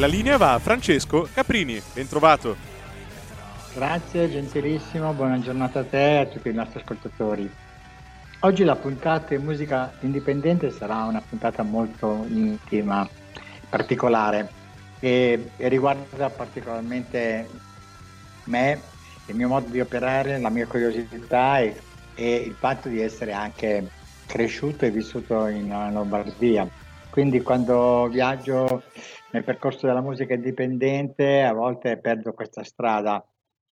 La linea va a Francesco Caprini. Ben trovato. Grazie, gentilissimo, buona giornata a te e a tutti i nostri ascoltatori. Oggi la puntata in musica indipendente sarà una puntata molto intima, particolare e, e riguarda particolarmente me, il mio modo di operare, la mia curiosità e, e il fatto di essere anche cresciuto e vissuto in Lombardia. Quindi quando viaggio nel percorso della musica indipendente a volte perdo questa strada,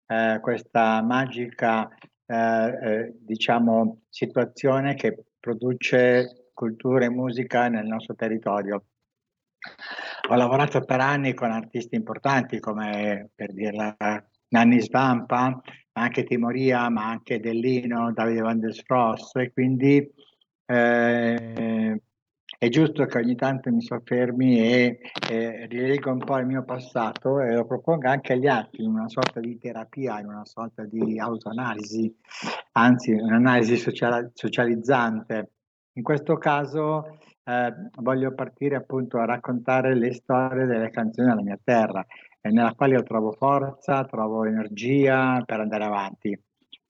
eh, questa magica eh, eh, diciamo, situazione che produce cultura e musica nel nostro territorio. Ho lavorato per anni con artisti importanti come per dirla Nanni Svampa, ma anche Timoria, ma anche Dellino, Davide Van der Spross e quindi eh, è giusto che ogni tanto mi soffermi e, e rileggo un po' il mio passato e lo propongo anche agli altri in una sorta di terapia, in una sorta di autoanalisi, anzi un'analisi social, socializzante. In questo caso eh, voglio partire appunto a raccontare le storie delle canzoni della mia terra, eh, nella quale io trovo forza, trovo energia per andare avanti.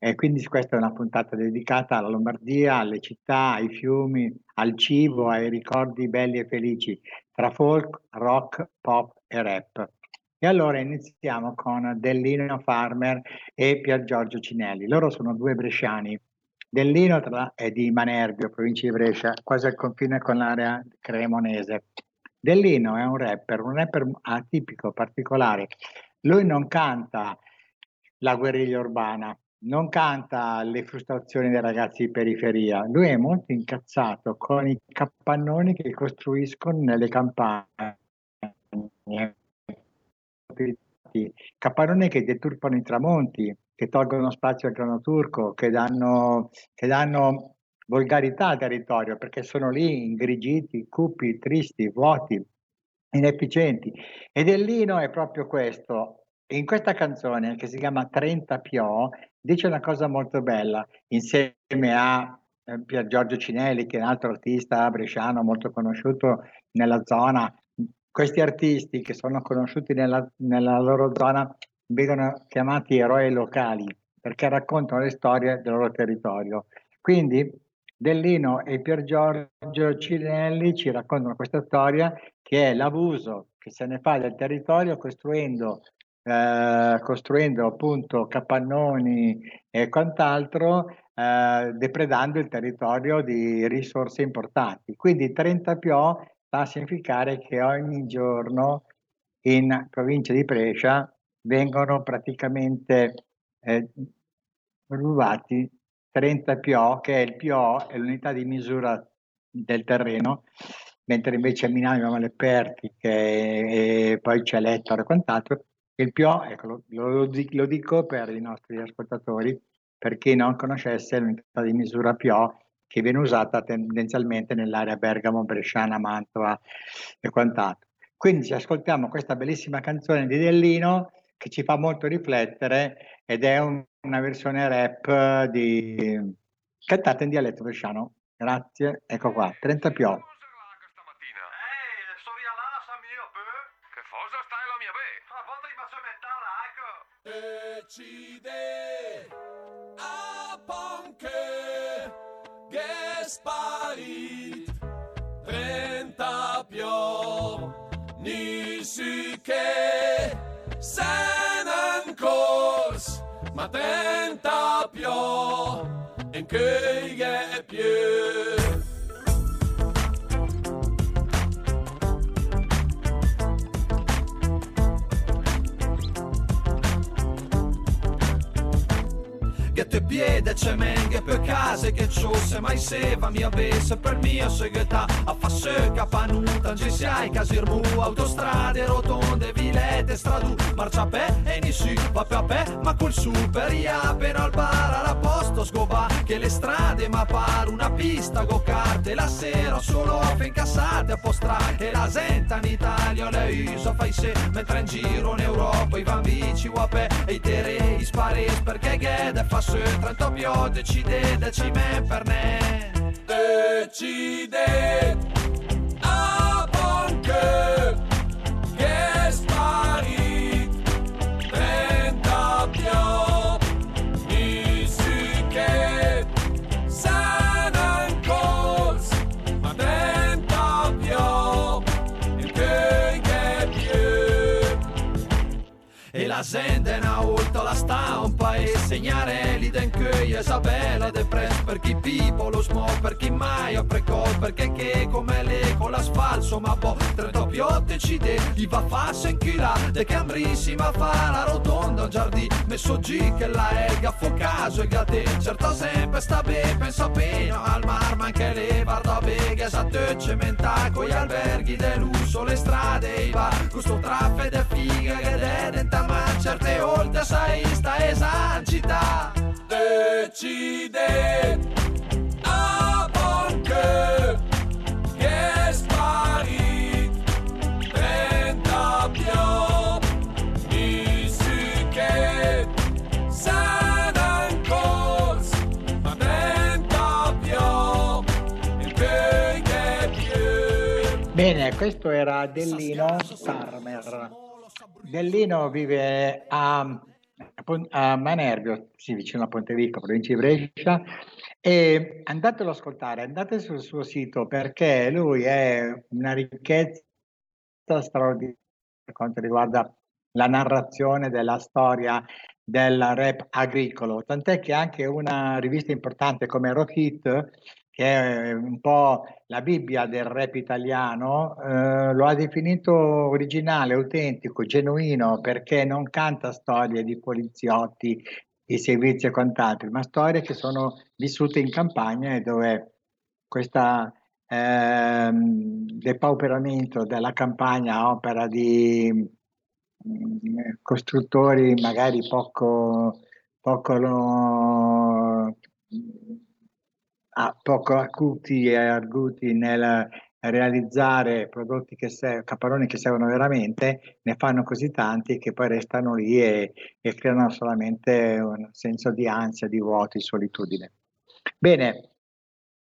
E quindi questa è una puntata dedicata alla Lombardia, alle città, ai fiumi, al cibo, ai ricordi belli e felici tra folk, rock, pop e rap. E allora iniziamo con Dellino Farmer e Pier Giorgio Cinelli. Loro sono due bresciani. Dellino è di Manerbio, provincia di Brescia, quasi al confine con l'area cremonese. Dellino è un rapper, un rapper atipico, particolare. Lui non canta la guerriglia urbana, non canta le frustrazioni dei ragazzi di periferia, lui è molto incazzato con i capannoni che costruiscono nelle campagne. Capannoni che deturpano i tramonti, che tolgono spazio al grano turco, che danno, che danno volgarità al territorio perché sono lì ingrigiti, cupi, tristi, vuoti, inefficienti. E Dellino è proprio questo. In questa canzone che si chiama 30 Pio dice una cosa molto bella, insieme a eh, Pier Giorgio Cinelli, che è un altro artista bresciano molto conosciuto nella zona. Questi artisti che sono conosciuti nella, nella loro zona vengono chiamati eroi locali perché raccontano le storie del loro territorio. Quindi Dellino e Pier Giorgio Cinelli ci raccontano questa storia che è l'abuso che se ne fa del territorio costruendo eh, costruendo appunto capannoni e quant'altro, eh, depredando il territorio di risorse importanti. Quindi 30 PO va a significare che ogni giorno in provincia di Brescia vengono praticamente eh, rubati 30 PO, che è il PO, è l'unità di misura del terreno, mentre invece a Milano abbiamo le pertiche e poi c'è l'ettaro e quant'altro, il PIO, ecco, lo, lo, dico per i nostri ascoltatori, per chi non conoscesse l'unità di misura PIO che viene usata tendenzialmente nell'area Bergamo, Bresciana, Mantova e quant'altro. Quindi ci ascoltiamo questa bellissima canzone di Dellino che ci fa molto riflettere ed è un, una versione rap di... cantata in dialetto bresciano. Grazie, ecco qua, 30 PIO. Che se n'en cors ma trenta pio en che è Che piede c'è men che per frase che ciò se mai seva mia besse per mia segretà a fasse capanuta ci siai casirmu autostrade rotonde vilette stradu marciapè e a pe ma col super appena al bar alla posto sgoba che le strade ma par una pista go kart la sera solo a incassate a postra e la senta in Italia le iso fai se mentre in giro in Europa i bambini guapè e i terei spares perché gede fa se 30 pio decide decime per ne. Decide. A bonche che sparit 30 pio ici che sanan cos ma 30 pio il che che più. E la gente die denken che Isabella de press per chi pipo lo smo per chi mai ha precol perché che come le con l'asfalso ma boh tre doppio decide gli va fa senchila de cambrissima fa la rotonda un giardino messo G che la erga fo caso e gate certo sempre sta bene pensa appena al mar ma anche le guarda bega sa te cementa con gli alberghi del lusso le strade i bar questo traffe de figa che dedenta ma certe volte sai sta esancita decide a bonche che sparit 30 più ici che sanan cos ma 30 più il più Bene, questo era Dellino Farmer. Dellino vive a, a Manerbio, sì, vicino a Pontevico, provincia di Brescia, e andatelo ad ascoltare, andate sul suo sito perché lui è una ricchezza straordinaria per quanto riguarda la narrazione della storia del rap agricolo, tant'è che anche una rivista importante come Rock Hit che è un po' la Bibbia del rap italiano, eh, lo ha definito originale, autentico, genuino, perché non canta storie di poliziotti, di servizi e quant'altro, ma storie che sono vissute in campagna e dove questo depauperamento della campagna a opera di mm, costruttori magari poco, poco ah, poco acuti e arguti nel realizzare prodotti che se- caparoni che servono veramente, ne fanno così tanti che poi restano lì e, e creano solamente un senso di ansia, di vuoto, di solitudine. Bene,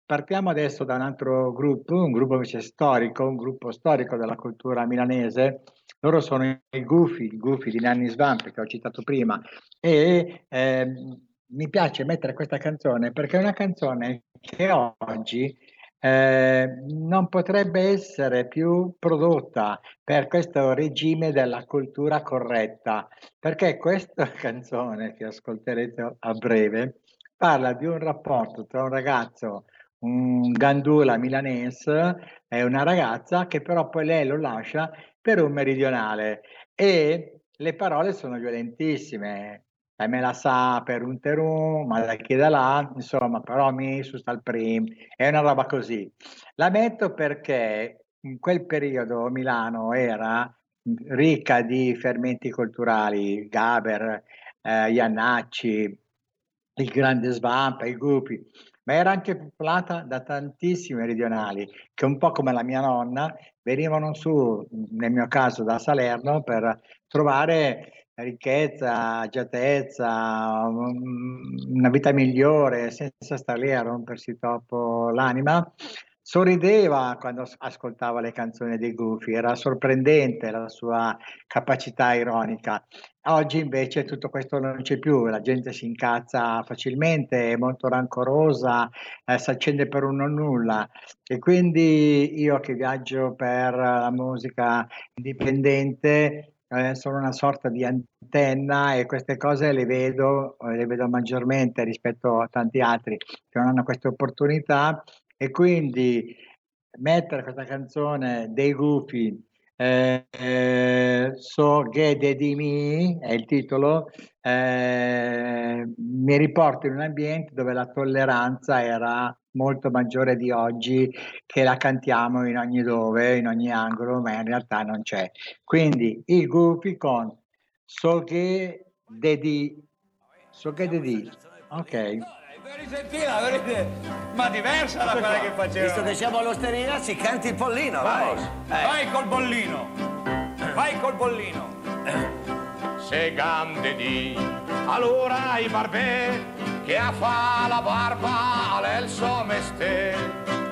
partiamo adesso da un altro gruppo, un gruppo invece storico, un gruppo storico della cultura milanese. Loro sono i Gufi, i Gufi di Nanni Svamp che ho citato prima e ehm, mi piace mettere questa canzone perché è una canzone che oggi eh, non potrebbe essere più prodotta per questo regime della cultura corretta, perché questa canzone che ascolterete a breve parla di un rapporto tra un ragazzo, un gandula milanese e una ragazza che però poi lei lo lascia per un meridionale e le parole sono violentissime. E me la sa per un terum, ma da chi da là, insomma, però mi su sta il prim, è una roba così. La metto perché in quel periodo Milano era ricca di fermenti culturali, Gaber, eh, Iannacci, il grande Svampa, i Gupi, ma era anche popolata da tantissimi meridionali che un po' come la mia nonna venivano su, nel mio caso da Salerno, per trovare ricchezza, agiatezza, un- una vita migliore senza stare lì a rompersi troppo l'anima. Sorrideva quando as- ascoltava le canzoni dei Gufi, era sorprendente la sua capacità ironica. Oggi invece tutto questo non c'è più, la gente si incazza facilmente, è molto rancorosa, eh, si accende per un non nulla. E quindi io che viaggio per la musica indipendente, eh, sono una sorta di antenna e queste cose le vedo, eh, le vedo maggiormente rispetto a tanti altri che non hanno queste opportunità. E quindi mettere questa canzone dei Gufi eh, eh, So Gede di Mi è il titolo, eh, mi riporta in un ambiente dove la tolleranza era molto maggiore di oggi, che la cantiamo in ogni dove, in ogni angolo, ma in realtà non c'è. Quindi i Gufi con So Gede di, So Gede di, ok. Very gentil, very- ma diversa da quella che faceva. Visto che siamo all'osteria, si canti il pollino, Vai, vamos. vai col bollino. Vai col bollino. Se grande di allora i barbè che a fa la barba al suo mestiere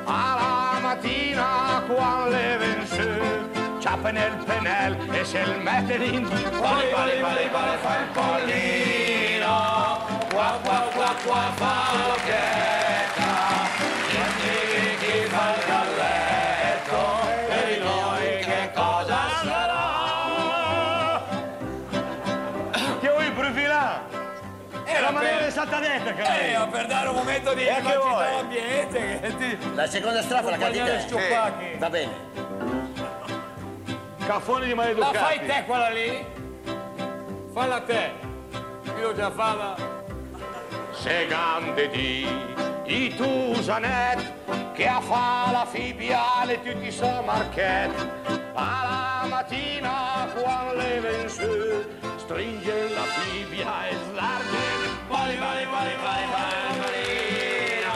alla mattina quando le vence. Ciappa nel pennel e se il mette in vale vale vale vale fa il pollino qua qua qua qua fa l'occhietta e esatta detta, Eh, caro. per dare un momento di E all'ambiente. Che ti... La seconda strofa la canti te. Va bene. Caffoni di La maleducati. fai te quella lì? Falla te. Io già falla. Se grande di i tusanet che a fa la fibiale tutti so marchet alla mattina quando le vence stringe la fibia e slarge vali vali vali valino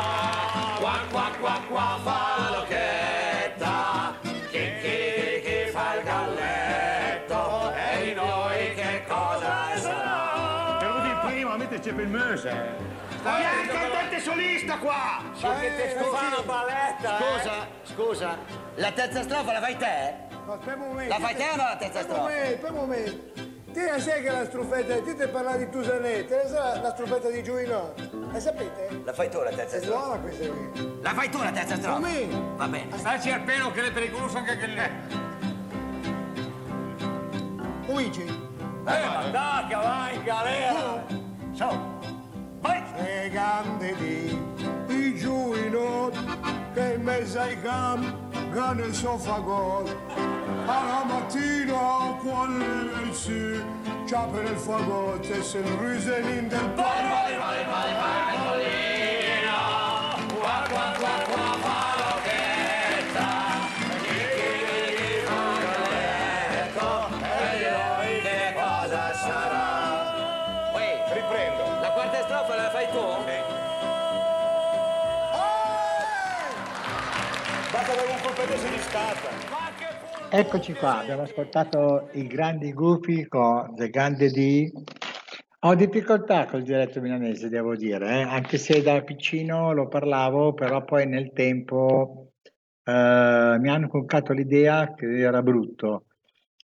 qua qua qua qua fa l'occhetta che che che fa il galletto e di noi che cosa sarà venuti prima metterci per il mese Vieni cantante solista qua! te fa la balletta. eh. Scusa, scusa. La terza strofa la fai te? Aspetta un momento. La fai te o no la terza strofa? momento, aspetta un momento. Ti ne sai che la strufetta, ti ti parla di Tusanette, ne sa la strufetta di Giuino? La sapete? La fai tu la terza È strofa? buona questa qui. La fai tu la terza strofa? Come? Va bene. Starci al pelo che è pericoloso anche che lì. Cominci. Eh, ma attacca, vai in galera. So. Vai. E grande di Giuino che in mezzo ai campi gana il suo fagotto. Alla mattina quando le si ciappa nel fagotto e se il riselin del pane. riprendo Eccoci qua, abbiamo ascoltato i grandi gufi con The Grande D. Ho difficoltà col dialetto milanese, devo dire, eh, anche se da piccino lo parlavo, però poi nel tempo eh, mi hanno concato l'idea che era brutto.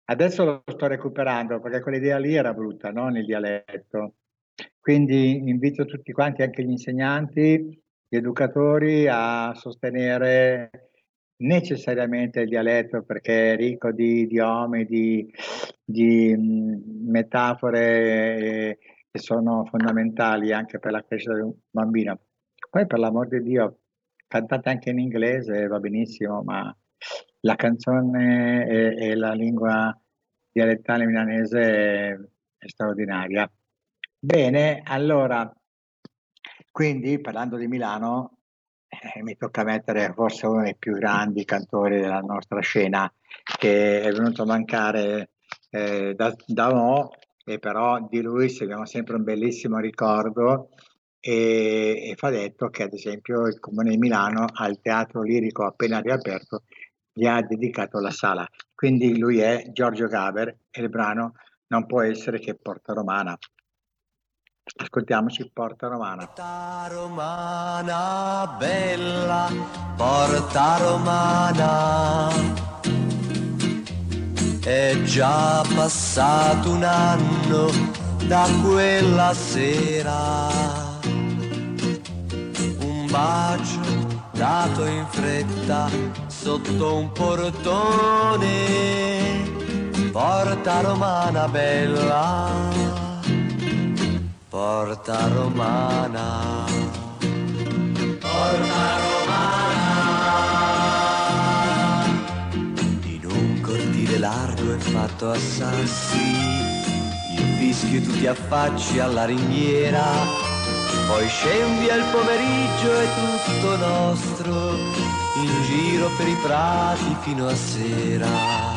Adesso lo sto recuperando perché quell'idea lì era brutta, no? Nel dialetto. Quindi invito tutti quanti, anche gli insegnanti, gli educatori, a sostenere necessariamente il dialetto perché è ricco di idiomi, di, di, mh, metafore eh, che sono fondamentali anche per la crescita di un bambino. Poi per l'amor di Dio, cantate anche in inglese, va benissimo, ma la canzone e, e la lingua dialettale milanese è, è straordinaria. Bene, allora, quindi parlando di Milano, mi tocca mettere forse uno dei più grandi cantori della nostra scena che è venuto a mancare eh, da, da mo', e però di lui abbiamo sempre un bellissimo ricordo e, e fa detto che ad esempio il Comune di Milano al Teatro Lirico appena riaperto gli ha dedicato la sala. Quindi lui è Giorgio Gaber e il brano non può essere che Porta Romana. Ascoltiamoci Porta Romana. Porta romana bella, porta romana. È già passato un anno da quella sera. Un bacio dato in fretta sotto un portone. Porta romana bella Porta Romana. Porta Romana. In un cortile là fatto a sassi, il fischio tu ti affacci alla ringhiera, poi scendi al pomeriggio è tutto nostro, in giro per i prati fino a sera.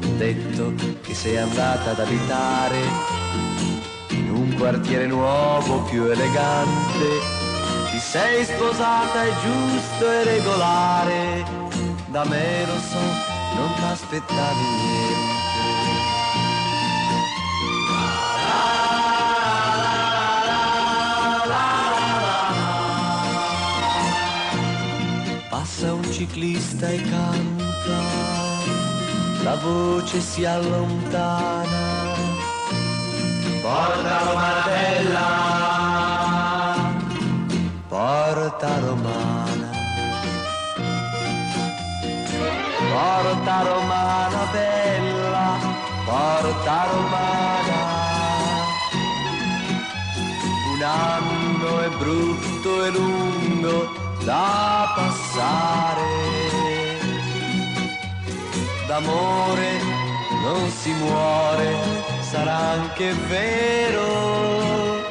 M'han detto che sei andata ad abitare in un quartiere nuovo più elegante, ti sei sposata è giusto e regolare, da me lo so, non t'aspettavi niente. Passa un ciclista e canta, la voce si allontana. Porta Romana bella, porta Romana. Porta Romana bella, porta Romana. Un anno è brutto e lungo da passare. D'amore non si muore, sarà anche vero,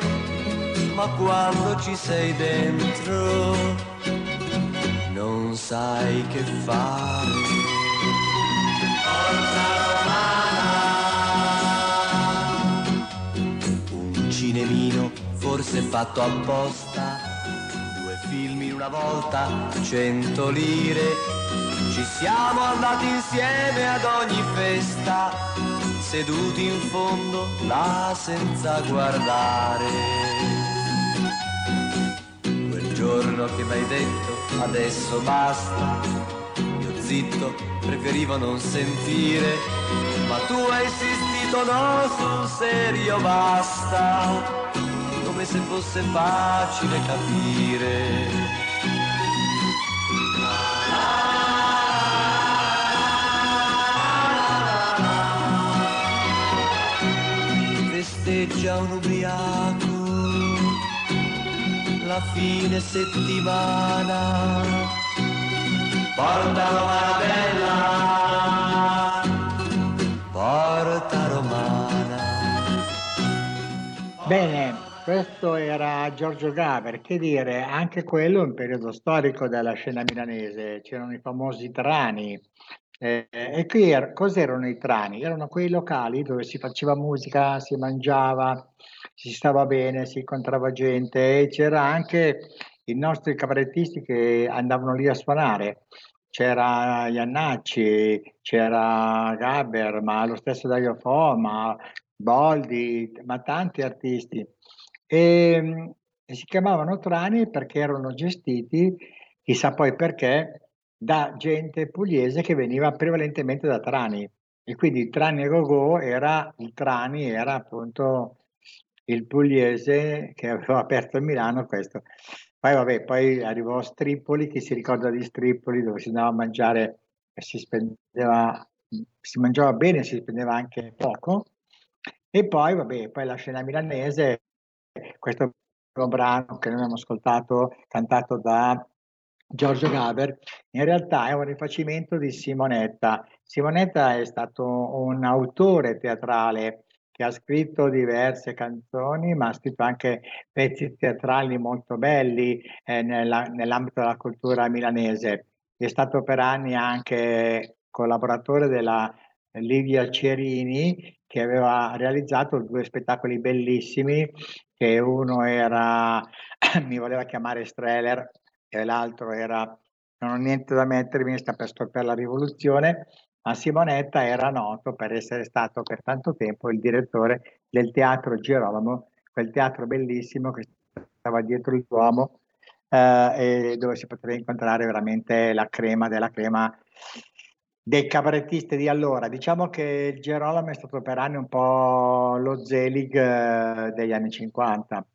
ma quando ci sei dentro non sai che fare. Un cinemino forse fatto apposta, due film in una volta, cento lire. Ci siamo andati insieme ad ogni festa, seduti in fondo là senza guardare. Quel giorno che mi hai detto adesso basta, io zitto preferivo non sentire, ma tu hai insistito no sul serio basta, come se fosse facile capire. Festeggia un ubriaco la fine settimana. Porta Romana bella, porta Romana. Bene, questo era Giorgio Gaber, che dire, anche quello è un periodo storico della scena milanese, c'erano i famosi trani. Eh, e qui er- cos'erano i trani? Erano quei locali dove si faceva musica, si mangiava, si stava bene, si incontrava gente e c'era anche i nostri cabarettisti che andavano lì a suonare. C'era Iannacci, c'era Gaber, ma lo stesso Dario Fo, ma Boldi, ma tanti artisti. E, e si chiamavano trani perché erano gestiti, chissà poi perché, da gente pugliese che veniva prevalentemente da Trani. E quindi il Trani Gogò era, il Trani era appunto il pugliese che aveva aperto a Milano questo. Poi vabbè, poi arrivò Stripoli, chi si ricorda di Stripoli, dove si andava a mangiare e si spendeva, si mangiava bene, si spendeva anche poco. E poi vabbè, poi la scena milanese, questo brano che noi abbiamo ascoltato, cantato da Giorgio Gaber, in realtà è un rifacimento di Simonetta. Simonetta è stato un autore teatrale che ha scritto diverse canzoni, ma ha scritto anche pezzi teatrali molto belli eh, nella- nell'ambito della cultura milanese. È stato per anni anche collaboratore della Livia Cerini, che aveva realizzato due spettacoli bellissimi, che uno era Mi voleva chiamare Streller e l'altro era Non ho niente da mettermi, sta per scoppiare la rivoluzione, ma Simonetta era noto per essere stato per tanto tempo il direttore del Teatro Girolamo, quel teatro bellissimo che stava dietro il Duomo eh, e dove si poteva incontrare veramente la crema della crema dei cabarettisti di allora. Diciamo che il Girolamo è stato per anni un po' lo Zelig eh, degli anni 50.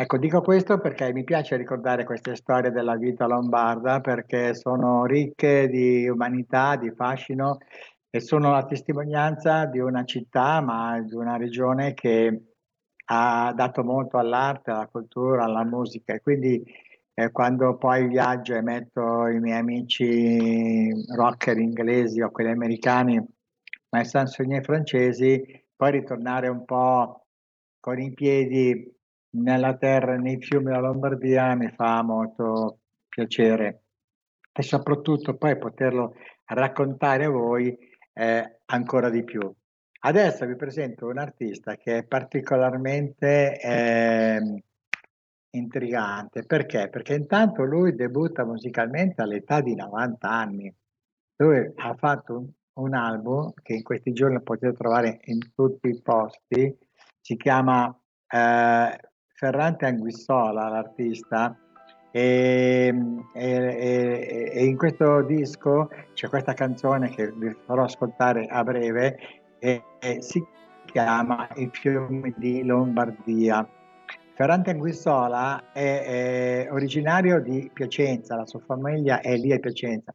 Ecco, dico questo perché mi piace ricordare queste storie della vita lombarda perché sono ricche di umanità, di fascino e sono la testimonianza di una città, ma di una regione che ha dato molto all'arte, alla cultura, alla musica e quindi E quando poi viaggio e metto i miei amici rocker inglesi o quelli americani, ma i canzoni francesi, poi ritornare un po' con i piedi nella terra, nei fiumi della Lombardia mi fa molto piacere e soprattutto poi poterlo raccontare a voi eh, ancora di più. Adesso vi presento un artista che è particolarmente eh, intrigante. Perché? Perché intanto lui debutta musicalmente all'età di 90 anni. Lui ha fatto un, un album che in questi giorni potete trovare in tutti i posti, si chiama eh, Ferrante Anguissola, l'artista, e, e, e, e, in questo disco c'è questa canzone che vi farò ascoltare a breve e, si chiama I fiumi di Lombardia. Ferrante Anguissola è, è, originario di Piacenza, la sua famiglia è lì a Piacenza,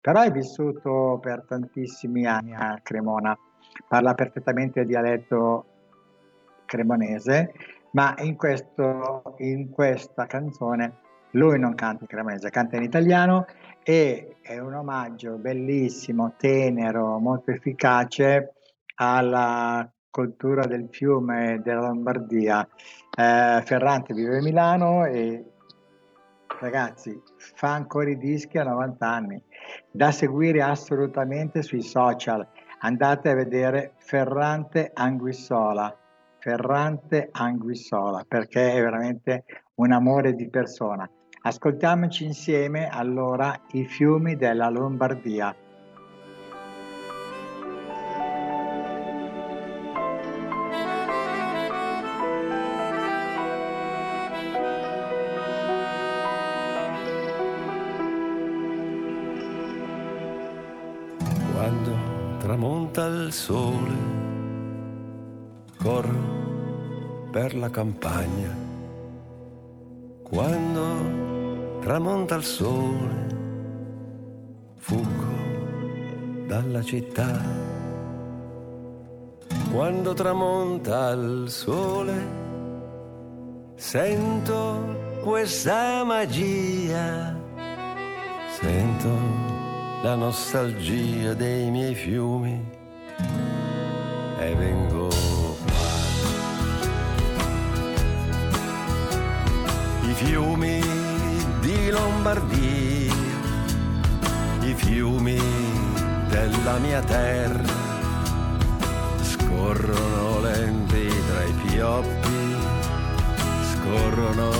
però è vissuto per tantissimi anni a Cremona, parla perfettamente il dialetto cremonese, ma in, questo, in questa canzone lui non canta in cremonese, canta in italiano e è un omaggio bellissimo, tenero, molto efficace alla cultura del fiume della Lombardia. Eh, Ferrante vive a Milano e ragazzi fa ancora i dischi a 90 anni, da seguire assolutamente sui social. Andate a vedere Ferrante Anguissola, Ferrante Anguissola, perché è veramente un amore di persona. Ascoltiamoci insieme allora i fiumi della Lombardia. Tramonta il sole, corro per la campagna. Quando tramonta il sole, fuggo dalla città. Quando tramonta il sole, sento questa magia, sento la nostalgia dei miei fiumi e vengo qua. I fiumi di Lombardia, i fiumi della mia terra scorrono lenti tra i pioppi, scorrono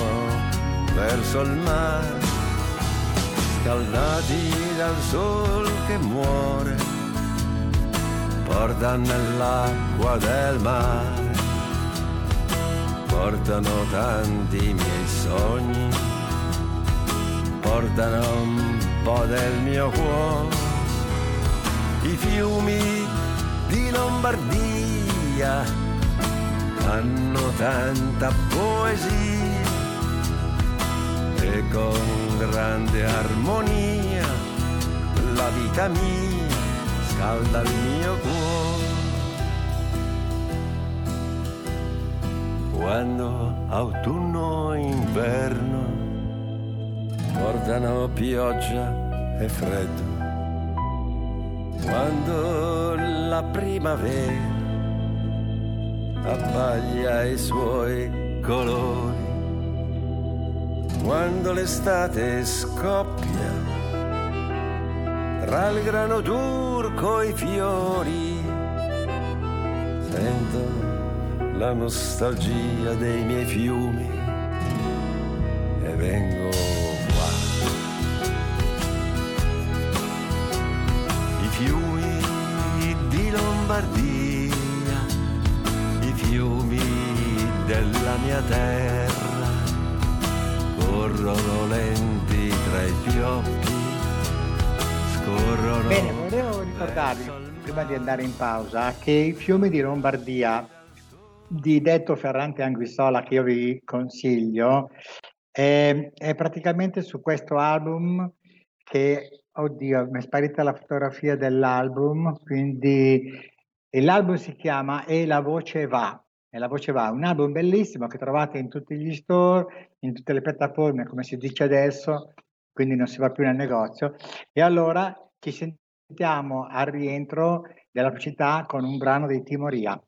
verso il mare, scaldati dal sol che muore, portano nell'acqua del mare, portano tanti miei sogni. Portano un po' del mio cuore. I fiumi di Lombardia hanno tanta poesia. E con grande armonia la vita mia scalda il mio cuore. Quando autunno e inverno portano pioggia e freddo. Quando la primavera abbaglia i suoi colori, quando l'estate scoppia tra il grano turco e i fiori, sento la nostalgia dei miei fiumi e vengo Lombardia, i fiumi della mia terra corrono lenti tra i pioppi, Bene, volevo ricordarvi, prima di andare in pausa, che i fiumi di Lombardia di Detto Ferrante Anguissola che io vi consiglio è, è praticamente su questo album che oddio mi è sparita la fotografia dell'album quindi l'album si chiama E la voce va. e la voce va, un album bellissimo che trovate in tutti gli store, in tutte le piattaforme, come si dice adesso, quindi non si va più nel negozio. E allora ci sentiamo al rientro della pubblicità con un brano dei Timoria.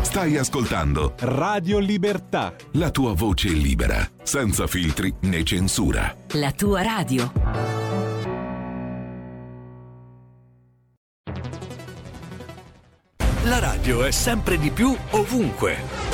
Stai ascoltando Radio Libertà. la tua voce libera, senza filtri né censura. La tua radio. La radio è sempre di più ovunque.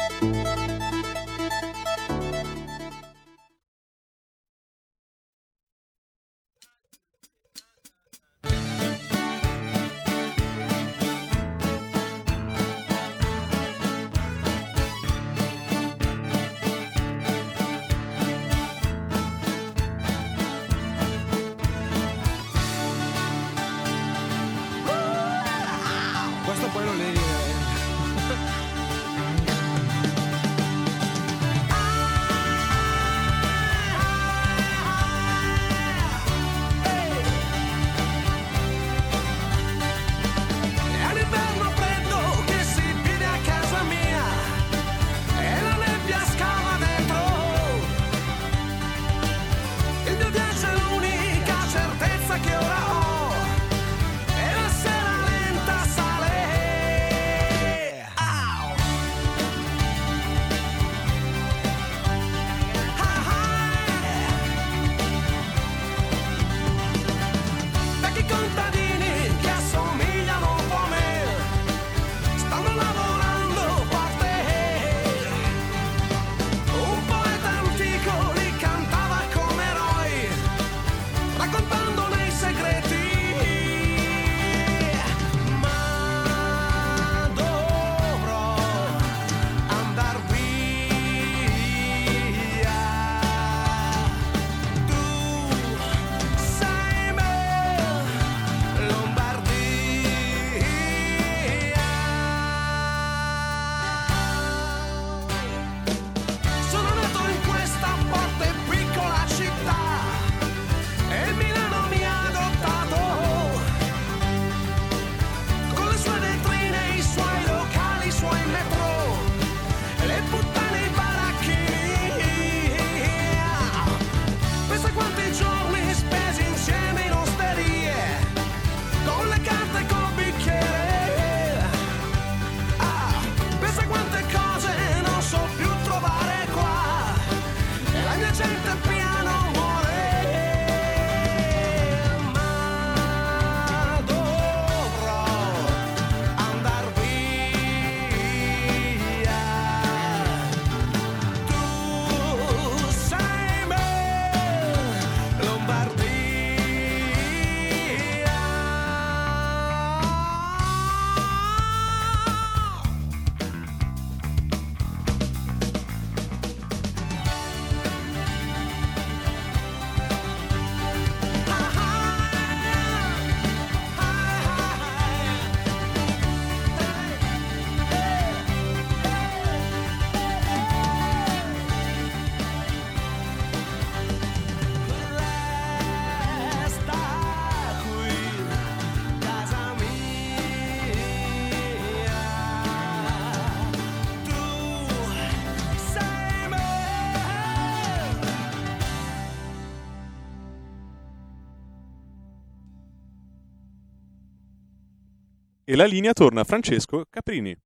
E la linea torna a Francesco Caprini.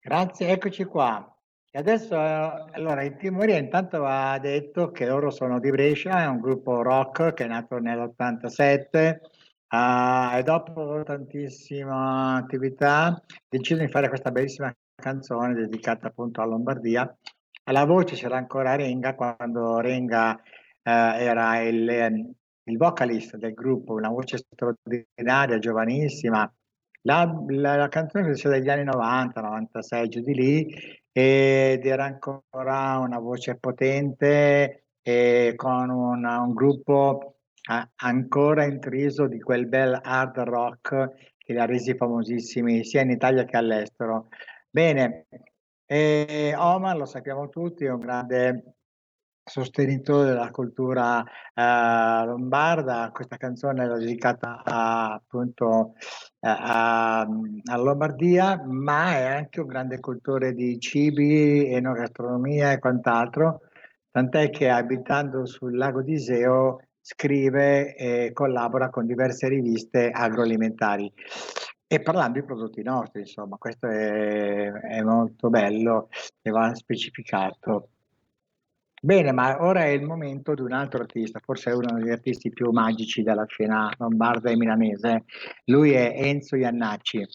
Grazie, eccoci qua. E adesso, eh, allora, il Timoria intanto ha detto che loro sono di Brescia, è un gruppo rock che è nato nell'87, Ah, e dopo tantissima attività deciso di fare questa bellissima canzone dedicata appunto alla Lombardia. Alla voce c'era ancora Renga quando Renga eh, era il, il vocalist del gruppo, una voce straordinaria, giovanissima. La, la, la canzone è degli anni 90, 96, giù di lì, ed era ancora una voce potente e con una- un gruppo a- ancora intriso di quel bel hard rock che li ha resi famosissimi sia in Italia che all'estero. Bene, e Omar, lo sappiamo tutti, è un grande sostenitore della cultura eh, lombarda. Questa canzone è dedicata a- appunto eh, a- alla Lombardia, ma è anche un grande cultore di cibi, enogastronomia e quant'altro, tant'è che abitando sul lago di Iseo scrive e collabora con diverse riviste agroalimentari. E parlando di prodotti nostri, insomma, questo è, è molto bello e va specificato. Bene, ma ora è il momento di un altro artista, forse uno degli artisti più magici della scena lombarda e milanese. Lui è Enzo Iannacci.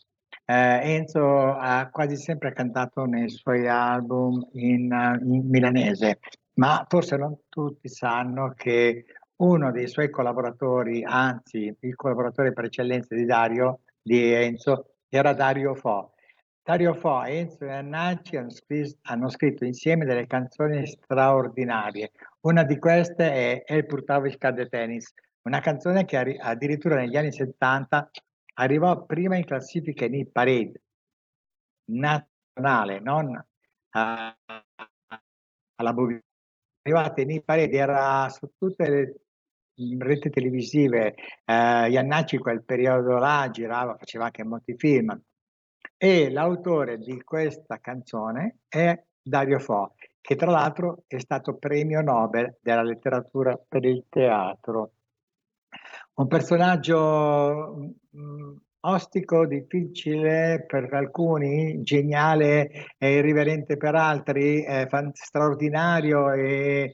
Eh, Enzo ha quasi sempre cantato nei suoi album in, eh, in milanese, ma forse non tutti sanno che uno dei suoi collaboratori, anzi il collaboratore per eccellenza di Dario, di Enzo, era Dario Fo. Dario Fo, Enzo e Annacci hanno, scritto insieme delle canzoni straordinarie. Una di queste è El Purtavo il Cade Tennis, una canzone che addirittura negli anni 70 arrivò prima in classifica in parade nazionale, non alla Bovina. Arrivata in parade, era su tutte le reti televisive, eh, Iannacci quel periodo là girava, faceva anche molti film e l'autore di questa canzone è Dario Fo, che tra l'altro è stato premio Nobel della letteratura per il teatro. Un personaggio mm, ostico, difficile per alcuni, geniale e irriverente per altri, eh, straordinario e,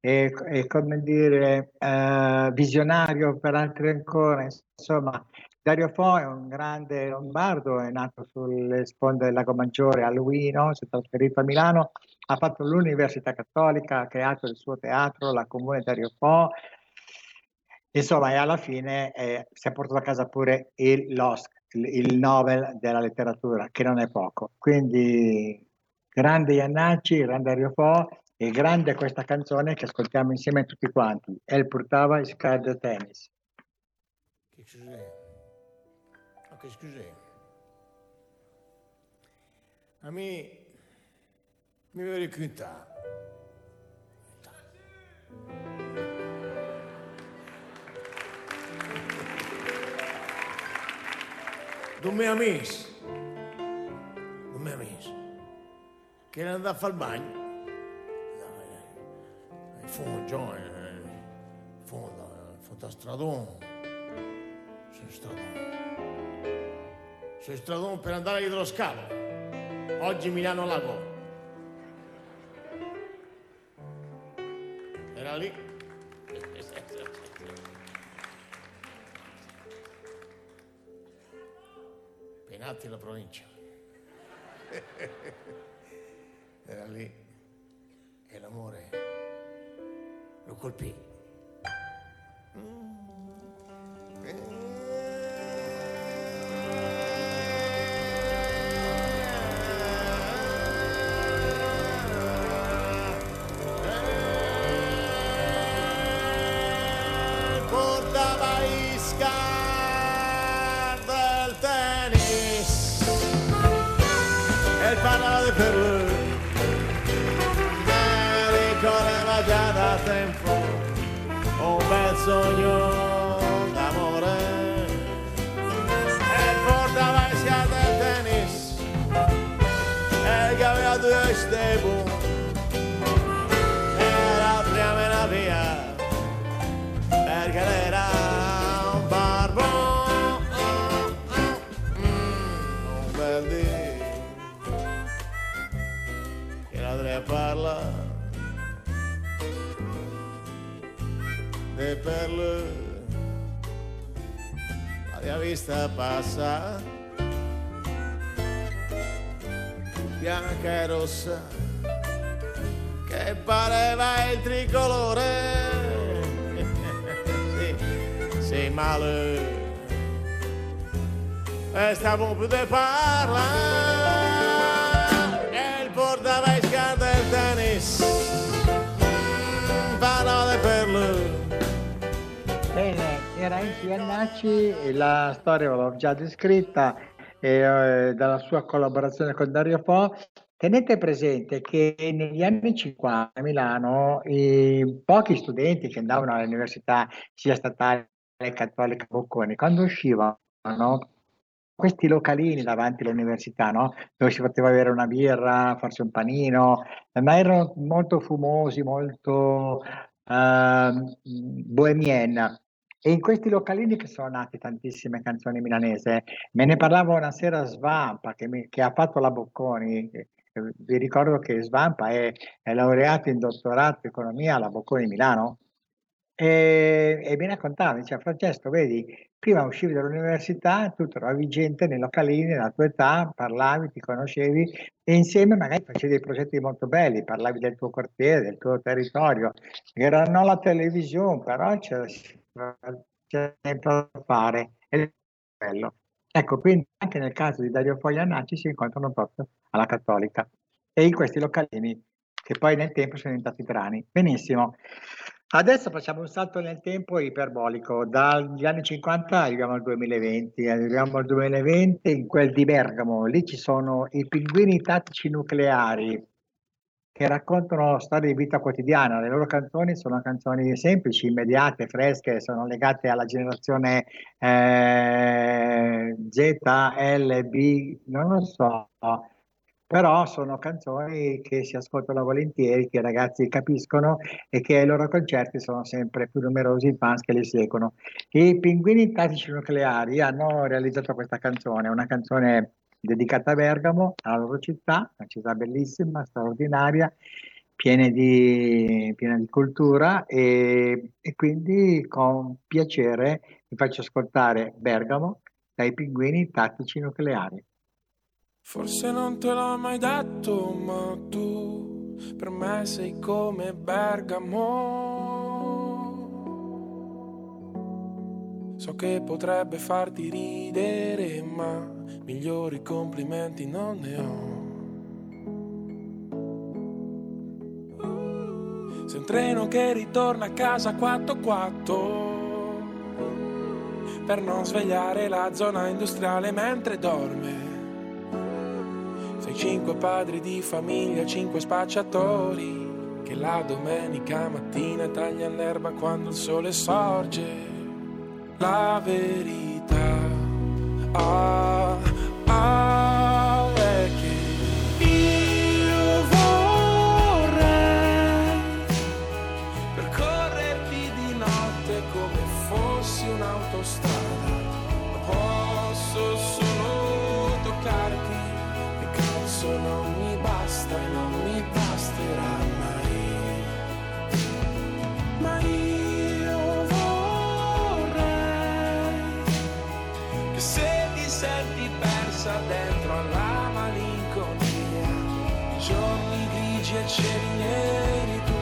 e- e, come dire, eh, visionario per altri ancora. Insomma, Dario Fo è un grande lombardo, è nato sulle sponde del Lago Maggiore a Luino, si è trasferito a Milano, ha fatto l'Università Cattolica, ha creato il suo teatro, la Comune Dario Fo, insomma, e alla fine eh, si è portato a casa pure il LOSC, il, Nobel della letteratura, che non è poco. Quindi grande Iannacci, grande Dario Fo e grande questa canzone che ascoltiamo insieme tutti quanti, El Purtava il Scad Tennis. Che cos'è? Che cos'è? A me mi viene raccontare. Non mi ha messo. Non mi ha messo. Che era andato a fare il bagno. In fondo, già, in fondo, in fondo a stradone. Sul stradone. Sul stradone per andare dietro lo scalo. Oggi Milano Lago. Era lì. Penati la provincia. Era lì. E l'amore lo colpì. portava sogno vista passa, bianca e rossa, che pareva il tricolore. sì, sì, male. E stavo più di parlare, era Iannacci, e la storia l'ho già descritta eh, dalla sua collaborazione con Dario Fo. Tenete presente che negli anni 50 a Milano i pochi studenti che andavano all'università, sia statale che cattolica Bocconi, quando uscivano questi localini davanti all'università, no? dove si poteva avere una birra, farsi un panino, ma erano molto fumosi, molto uh, bohemien. E in questi localini che sono nate tantissime canzoni milanese, me ne parlava una sera Svampa che, mi, che ha fatto la Bocconi. Vi ricordo che Svampa è, è laureato in dottorato in economia alla Bocconi Milano. E, e mi raccontava, diceva Francesco, vedi, prima uscivi dall'università, tu trovavi gente nei localini nella tua età, parlavi, ti conoscevi e insieme magari facevi dei progetti molto belli, parlavi del tuo quartiere, del tuo territorio. Era non la televisione, però c'era sempre da fare. Ed è bello. Ecco, quindi anche nel caso di Dario Foglianacci si incontrano proprio alla Cattolica e in questi localini che poi nel tempo sono diventati brani. Benissimo. Adesso facciamo un salto nel tempo iperbolico, dagli anni 50 arriviamo al 2020, arriviamo al 2020 in quel di Bergamo, lì ci sono i pinguini tattici nucleari che raccontano storie di vita quotidiana, le loro canzoni sono canzoni semplici, immediate, fresche, sono legate alla generazione eh, Z, L, B, non lo so, però sono canzoni che si ascoltano volentieri, che i ragazzi capiscono e che ai loro concerti sono sempre più numerosi i fans che li seguono. I Pinguini Tattici Nucleari hanno realizzato questa canzone, una canzone dedicata a Bergamo, alla loro città, una città bellissima, straordinaria, piena di, piena di cultura e, e quindi con piacere vi faccio ascoltare Bergamo dai Pinguini Tattici Nucleari. Forse non te l'ho mai detto, ma tu per me sei come Bergamo. So che potrebbe farti ridere, ma migliori complimenti non ne ho. Sei un treno che ritorna a casa 4-4 per non svegliare la zona industriale mentre dorme. Sei cinque padri di famiglia, cinque spacciatori che la domenica mattina tagliano l'erba quando il sole sorge. La verità. Ah, ah, grigi e cieli neri tu,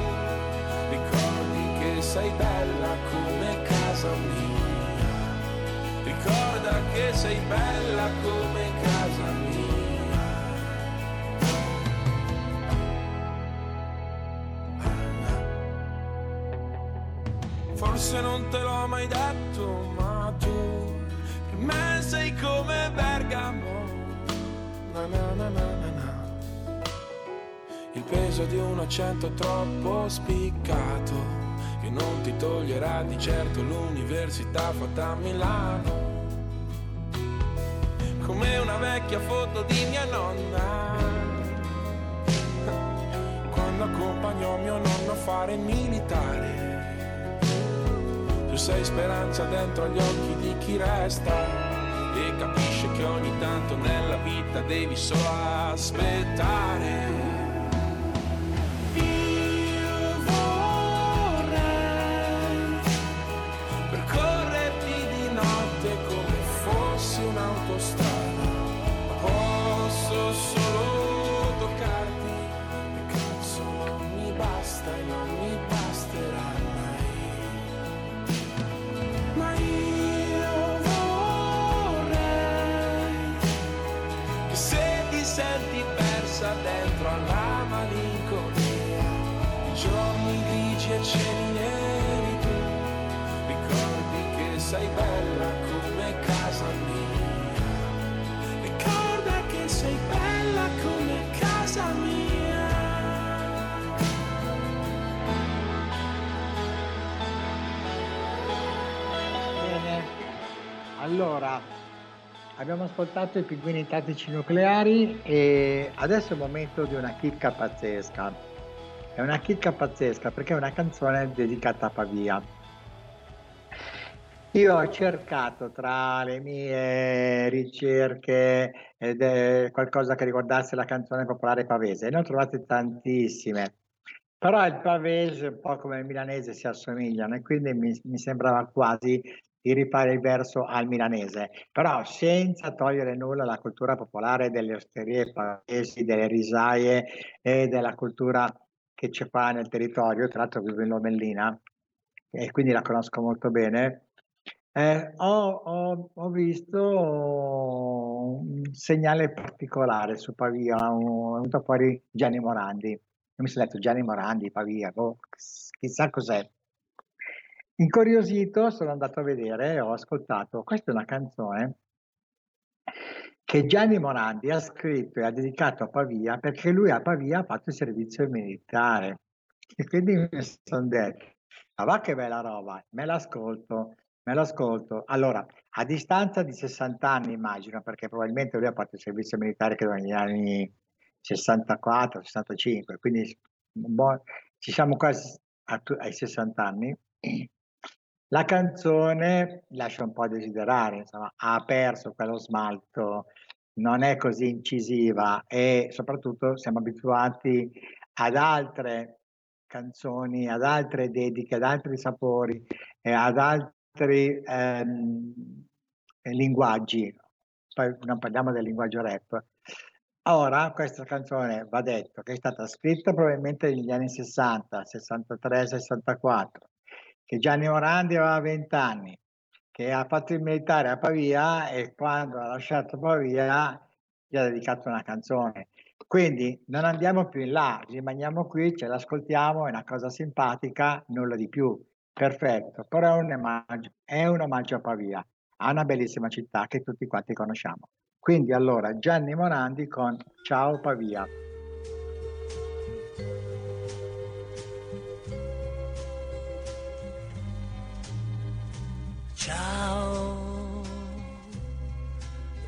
ricordi che sei bella come casa mia. Ricorda che sei bella come casa mia. Peso di un accento troppo spiccato che non ti toglierà di certo l'università fatta a Milano. Come una vecchia foto di mia nonna quando accompagnò mio nonno a fare il militare. Tu sei speranza dentro agli occhi di chi resta e capisce che ogni tanto nella vita devi solo aspettare. Persa dentro alla malinconia, i giorni grigi e cieli neri tu, ricordi che sei bella come casa mia, ricorda che sei bella come casa mia. Bene, allora abbiamo ascoltato i pinguini tattici nucleari e adesso è il momento di una chicca pazzesca. È una chicca pazzesca perché è una canzone dedicata a Pavia. Io ho cercato tra le mie ricerche ed è qualcosa che riguardasse la canzone popolare pavese e ne ho trovate tantissime. Però il pavese, un po' come il milanese, si assomigliano e quindi mi, mi sembrava quasi di rifare il verso al milanese, però senza togliere nulla alla cultura popolare delle osterie pavesi, delle risaie e della cultura che c'è qua nel territorio. Tra l'altro vivo in Lomellina e quindi la conosco molto bene. Eh, ho, ho- ho visto un segnale particolare su Pavia, un- è venuto fuori Gianni Morandi. Io mi sono detto Gianni Morandi, Pavia, boh, chissà cos'è. Incuriosito sono andato a vedere e ho ascoltato. Questa è una canzone che Gianni Morandi ha scritto e ha dedicato a Pavia perché lui a Pavia ha fatto il servizio militare. E quindi mi sono detto, ma va che bella roba, me l'ascolto, me l'ascolto. Allora, a distanza di 60 anni immagino, perché probabilmente lui ha fatto il servizio militare credo negli anni 64, 65, quindi po'- ci siamo quasi a ai 60 anni. La canzone lascia un po' a desiderare, insomma, ha perso quello smalto, non è così incisiva e soprattutto siamo abituati ad altre canzoni, ad altre dediche, ad altri sapori, e ad altri ehm, linguaggi. Poi non parliamo del linguaggio rap. Ora, questa canzone va detto che è stata scritta probabilmente negli anni 60, 63, 64, che Gianni Morandi aveva 20 anni, che ha fatto il militare a Pavia e quando ha lasciato Pavia gli ha dedicato una canzone. Quindi non andiamo più in là, rimaniamo qui, ce l'ascoltiamo, è una cosa simpatica, nulla di più. Perfetto, però è un omaggio, è un omaggio a Pavia, a una bellissima città che tutti quanti conosciamo. Quindi allora Gianni Morandi con Ciao Pavia.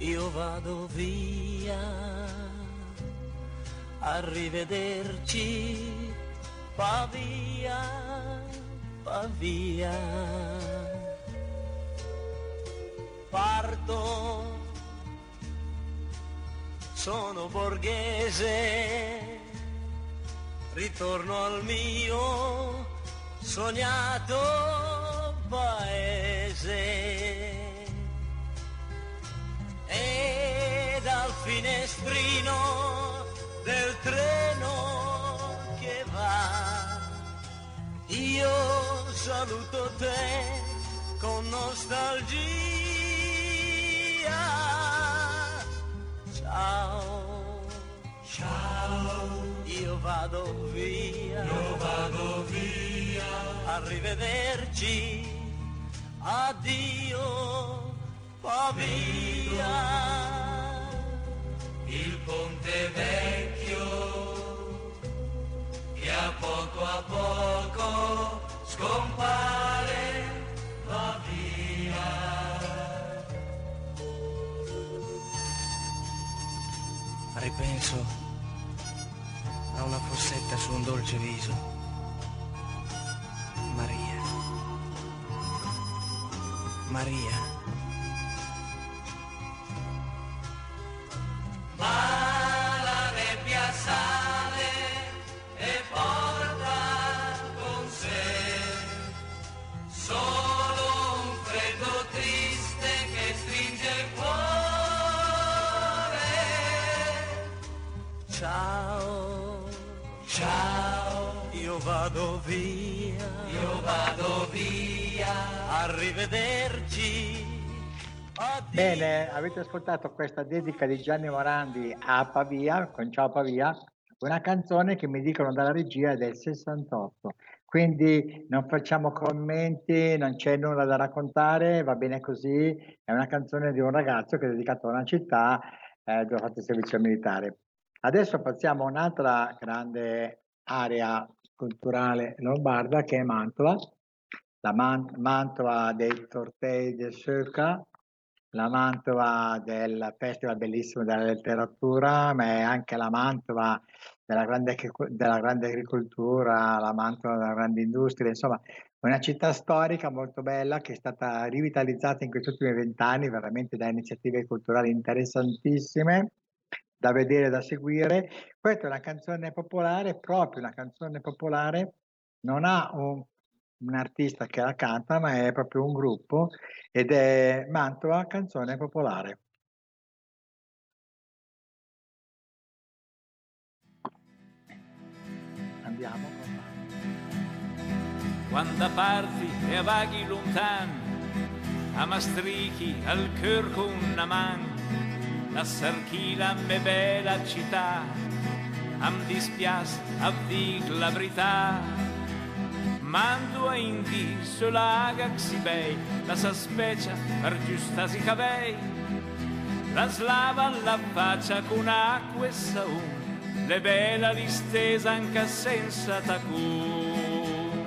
Io vado via, arrivederci, Pavia, Pavia. Parto, sono borghese, ritorno al mio sognato paese finestrino del treno che va. Io saluto te con nostalgia. Ciao. Ciao. Io vado via. Io vado via. Arrivederci. Addio. Pavia il ponte vecchio che a poco a poco scompare va via Ripenso a una fossetta su un dolce viso. Maria. Maria. Ma la nebbia sale e porta con sé solo un freddo triste che stringe il cuore. Ciao, ciao, io vado via, io vado via, arrivederci. Bene, avete ascoltato questa dedica di Gianni Morandi a Pavia, con Ciao Pavia, una canzone che mi dicono dalla regia del 68. Quindi non facciamo commenti, non c'è nulla da raccontare, va bene così. È una canzone di un ragazzo che è dedicato a una città eh, dove ha fatto il servizio militare. Adesso passiamo a un'altra grande area culturale lombarda che è Mantova, la Man- Mantova dei Tortei del Söca, la Mantova del Festival Bellissimo della Letteratura, ma è anche la Mantova della grande, della grande agricoltura, la Mantova della grande industria, insomma una città storica molto bella che è stata rivitalizzata in questi ultimi vent'anni veramente da iniziative culturali interessantissime da vedere, da seguire. Questa è una canzone popolare, proprio una canzone popolare, non ha un, un artista che la canta, ma è proprio un gruppo ed è Mantova Canzone Popolare. Andiamo con Quando parti e vaghi lontani, a Maastricht al cœur con una man, la sarchila me bella città, am dispiace a dir la verità. Mando a indi solaga si bei, la sa specie per giusta si cavei, la slava alla faccia con acqua e saun, le bella distesa anche senza tacun.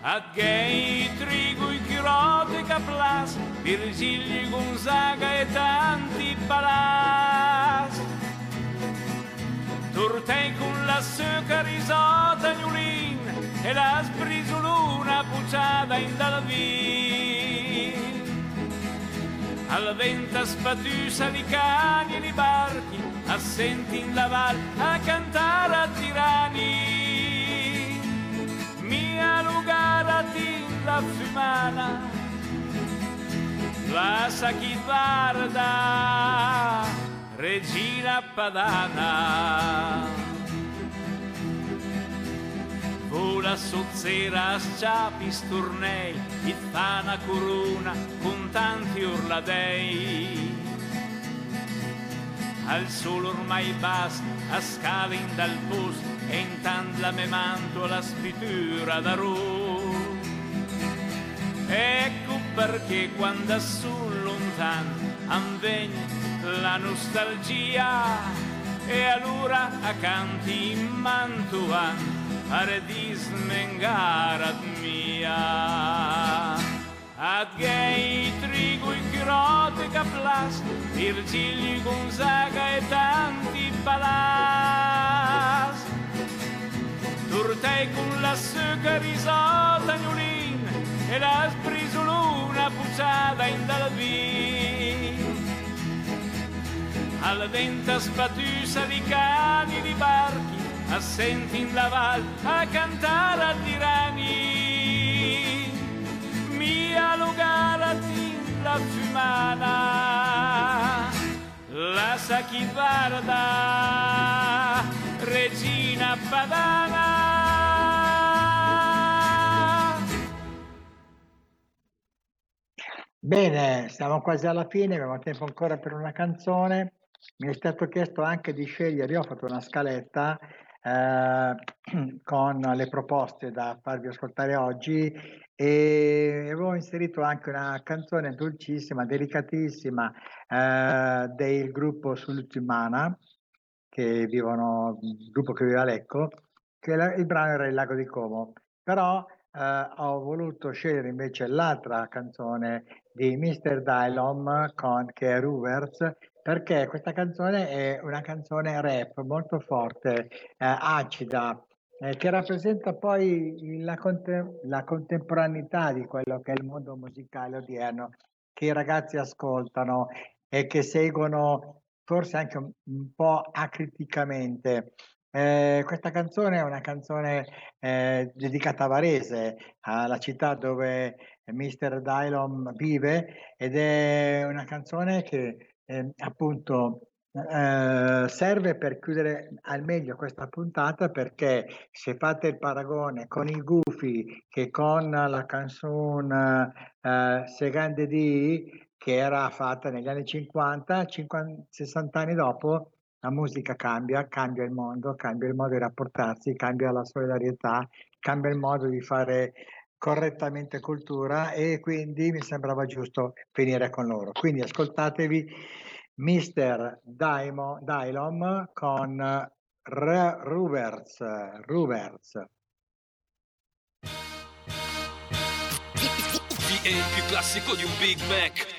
A gay trigo i chirote caplas, Virgilio Gonzaga e tanti palas. Turtei con la suca risota gnulin e la sbrisoluna pucciata in dal vin. Al vento spatusa di cani e di barchi, assenti in la val a cantare a tirani mia lugarati la fumana la sa chi guarda regina padana vola sozzera a sciapi sturnei fa una corona con tanti urladei al sole ormai basta a scalen dal posto e intanto la me manto la spitura da ru. Ecco perché quando sul lontano anvegna la nostalgia e allora accanti in Mantuan paradis mengarat mia. Ad gay trigo i chirote caplas, Virgilio Gonzaga e tanti palas. Turtei con la suca risota gnulin e la sbrisoluna pucciata in dal vin. Al vento spatusa di cani di barchi, assenti in la val a cantare a tirani. Mia lugarati la fumana, la sa chi guarda, regina padana. Bene, siamo quasi alla fine, abbiamo tempo ancora per una canzone. Mi è stato chiesto anche di scegliere, io ho fatto una scaletta eh, con le proposte da farvi ascoltare oggi e avevo inserito anche una canzone dolcissima, delicatissima eh, del gruppo Sultimana, che vivono, gruppo che vive a Lecco, che la- il brano era Il lago di Como. Però eh, ho voluto scegliere invece l'altra canzone di Mr. Dylom con che è Ruvers perché questa canzone è una canzone rap molto forte, eh, acida, eh, che rappresenta poi la, conte- la contemporaneità di quello che è il mondo musicale odierno, che i ragazzi ascoltano e che seguono forse anche un, un po' acriticamente. Eh, questa canzone è una canzone eh, dedicata a Varese, alla città dove Mr. Dylom vive ed è una canzone che eh, appunto eh, serve per chiudere al meglio questa puntata perché se fate il paragone con i Gufi che con la canzone eh, Segande di che era fatta negli anni 50, 50, 60 anni dopo la musica cambia, cambia il mondo, cambia il modo di rapportarsi, cambia la solidarietà, cambia il modo di fare correttamente cultura e quindi mi sembrava giusto finire con loro. Quindi ascoltatevi Mr. Dylom con R- Ruberts, Ruberts. il più classico di un Big Mac.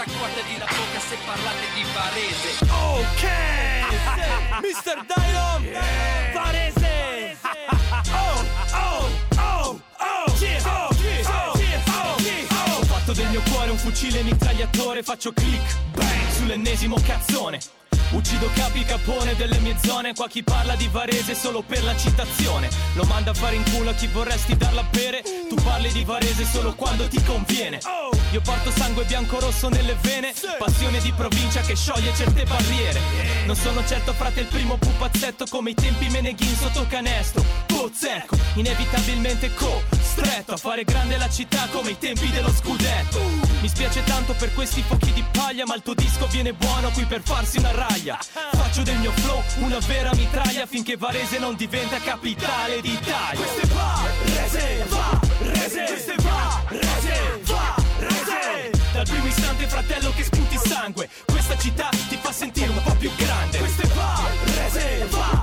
Sciacquatevi la bocca se parlate di Varese. Ok! Mr. Dylon! Varese! Oh, oh, oh, oh! Oh, oh, oh, cheers, oh! Ho fatto del mio cuore un fucile mitragliatore, faccio click, bang, sull'ennesimo cazzone. Uccido capi capone delle mie zone, qua chi parla di Varese solo per la citazione. Lo manda a fare in culo a chi vorresti darla a bere, tu parli di Varese solo quando ti conviene. Io porto sangue bianco-rosso nelle vene, passione di provincia che scioglie certe barriere. Non sono certo frate il primo pupazzetto come i tempi meneghin sotto canestro. Pozzecco, inevitabilmente co, stretto a fare grande la città come i tempi dello scudetto. Mi spiace tanto per questi fuochi di paglia, ma il tuo disco viene buono qui per farsi una raglia. Faccio del mio flow una vera mitraglia finché Varese non diventa capitale d'Italia. Questo è Varese, Varese, questo è Varese, Varese. Dal primo istante fratello che sputi sangue, questa città ti fa sentire un po' più grande. Questo è Varese, Varese,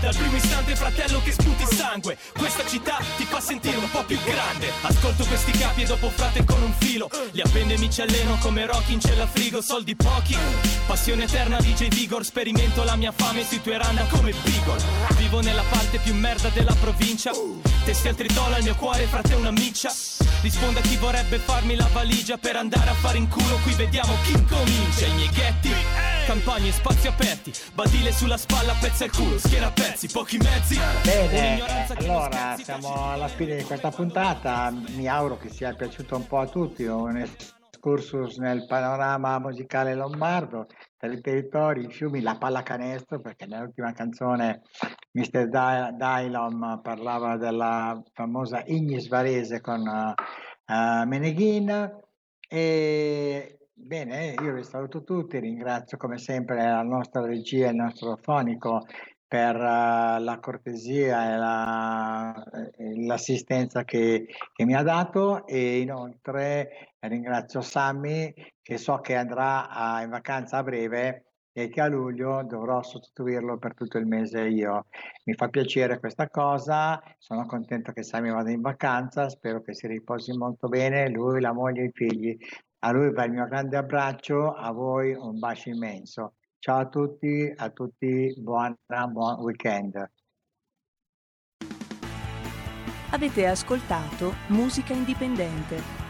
Dal primo istante fratello che sputi sangue, questa città ti fa sentire un po' più grande. Ascolto questi capi e dopo frate con un filo, li appende mi ci alleno come Rocky in cella frigo, soldi pochi. Passione eterna DJ Vigor, sperimento la mia fame sui tuoi randa come Bigol. Vivo nella parte più merda della provincia, testi al tritola, il mio cuore frate una miccia. Risponde a chi vorrebbe farmi la valigia per andare a fare in culo, qui vediamo chi comincia. I miei ghetti, campagne, spazi aperti, badile sulla spalla, pezza il culo, schiena a pezzi, pochi mezzi. Bene, allora scherzi, siamo alla fine di questa puntata, mi auguro che sia piaciuto un po' a tutti, un excursus nel panorama musicale lombardo, per i territori, i fiumi, la pallacanestro, perché nell'ultima canzone Mr. Dy- Dylom parlava della famosa Ignis Varese con eh, eh, Meneghin e bene, io vi saluto tutti, ringrazio come sempre la nostra regia, il nostro fonico per eh, la cortesia e la- e l'assistenza che, che mi ha dato e inoltre ringrazio Sammy che so che andrà a- in vacanza a breve e che a luglio dovrò sostituirlo per tutto il mese io. Mi fa piacere questa cosa, sono contento che Sammy vada in vacanza, spero che si riposi molto bene, lui, la moglie e i figli. A lui va il mio grande abbraccio, a voi un bacio immenso. Ciao a tutti, a tutti buona, buon weekend. Avete ascoltato Musica Indipendente,